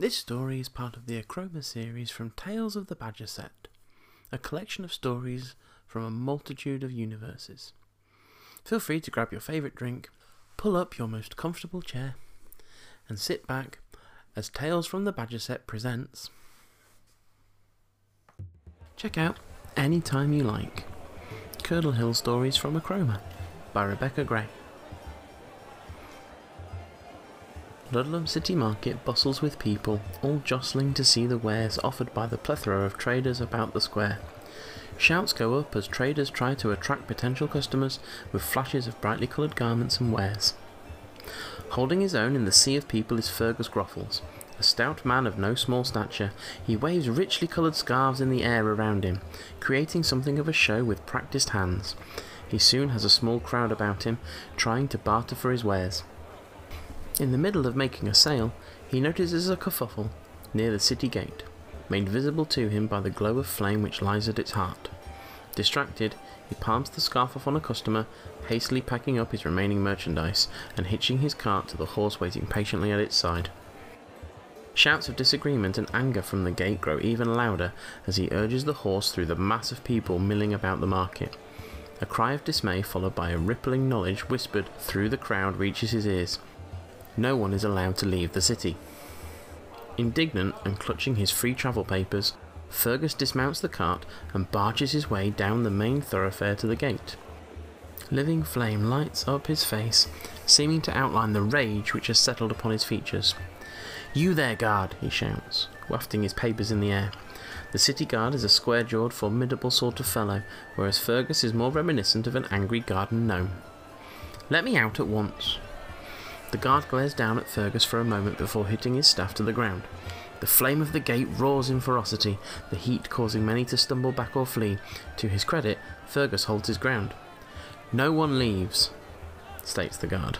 This story is part of the Achroma series from Tales of the Badger Set, a collection of stories from a multitude of universes. Feel free to grab your favourite drink, pull up your most comfortable chair, and sit back as Tales from the Badger Set presents. Check out Anytime You Like Curdle Hill Stories from Achroma by Rebecca Gray. Ludlam City Market bustles with people, all jostling to see the wares offered by the plethora of traders about the square. Shouts go up as traders try to attract potential customers with flashes of brightly coloured garments and wares. Holding his own in the sea of people is Fergus Groffles. A stout man of no small stature, he waves richly coloured scarves in the air around him, creating something of a show with practised hands. He soon has a small crowd about him, trying to barter for his wares. In the middle of making a sale, he notices a kerfuffle near the city gate, made visible to him by the glow of flame which lies at its heart. Distracted, he palms the scarf off on a customer, hastily packing up his remaining merchandise and hitching his cart to the horse waiting patiently at its side. Shouts of disagreement and anger from the gate grow even louder as he urges the horse through the mass of people milling about the market. A cry of dismay followed by a rippling knowledge whispered through the crowd reaches his ears. No one is allowed to leave the city. Indignant and clutching his free travel papers, Fergus dismounts the cart and barges his way down the main thoroughfare to the gate. Living flame lights up his face, seeming to outline the rage which has settled upon his features. You there, guard, he shouts, wafting his papers in the air. The city guard is a square jawed, formidable sort of fellow, whereas Fergus is more reminiscent of an angry garden gnome. Let me out at once. The guard glares down at Fergus for a moment before hitting his staff to the ground. The flame of the gate roars in ferocity, the heat causing many to stumble back or flee. To his credit, Fergus holds his ground. No one leaves, states the guard.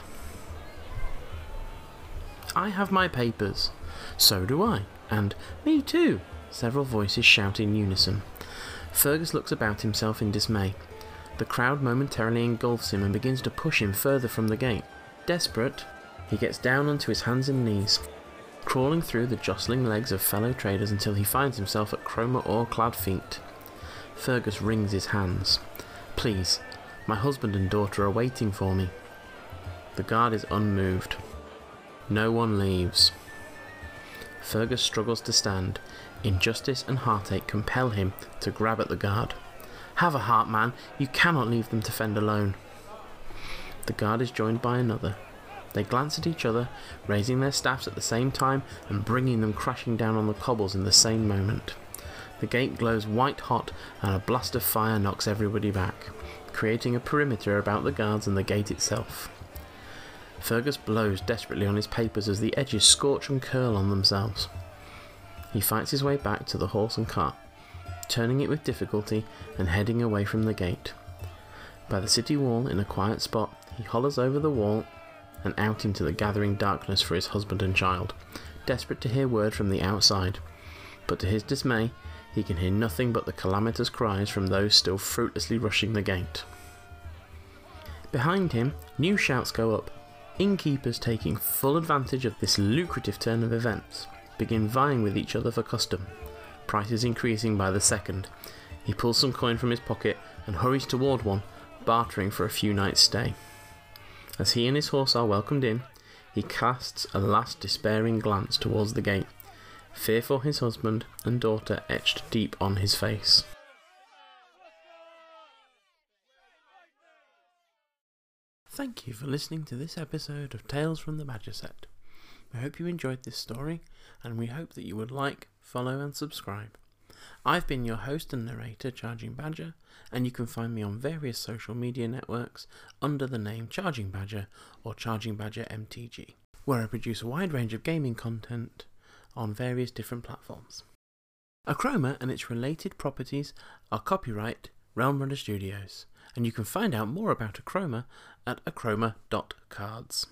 I have my papers. So do I. And me too, several voices shout in unison. Fergus looks about himself in dismay. The crowd momentarily engulfs him and begins to push him further from the gate. Desperate, he gets down onto his hands and knees, crawling through the jostling legs of fellow traders until he finds himself at chroma ore clad feet. Fergus wrings his hands. Please, my husband and daughter are waiting for me. The guard is unmoved. No one leaves. Fergus struggles to stand. Injustice and heartache compel him to grab at the guard. Have a heart, man. You cannot leave them to fend alone. The guard is joined by another. They glance at each other, raising their staffs at the same time and bringing them crashing down on the cobbles in the same moment. The gate glows white hot and a blast of fire knocks everybody back, creating a perimeter about the guards and the gate itself. Fergus blows desperately on his papers as the edges scorch and curl on themselves. He fights his way back to the horse and cart, turning it with difficulty and heading away from the gate. By the city wall, in a quiet spot, he hollers over the wall and out into the gathering darkness for his husband and child, desperate to hear word from the outside. But to his dismay, he can hear nothing but the calamitous cries from those still fruitlessly rushing the gate. Behind him, new shouts go up. Innkeepers taking full advantage of this lucrative turn of events begin vying with each other for custom, prices increasing by the second. He pulls some coin from his pocket and hurries toward one, bartering for a few nights' stay. As he and his horse are welcomed in, he casts a last despairing glance towards the gate, fear for his husband and daughter etched deep on his face. Thank you for listening to this episode of Tales from the Badger Set. We hope you enjoyed this story, and we hope that you would like, follow, and subscribe. I've been your host and narrator, Charging Badger, and you can find me on various social media networks under the name Charging Badger or Charging Badger MTG, where I produce a wide range of gaming content on various different platforms. Achroma and its related properties are copyright Realm Runner Studios, and you can find out more about Achroma at achroma.cards.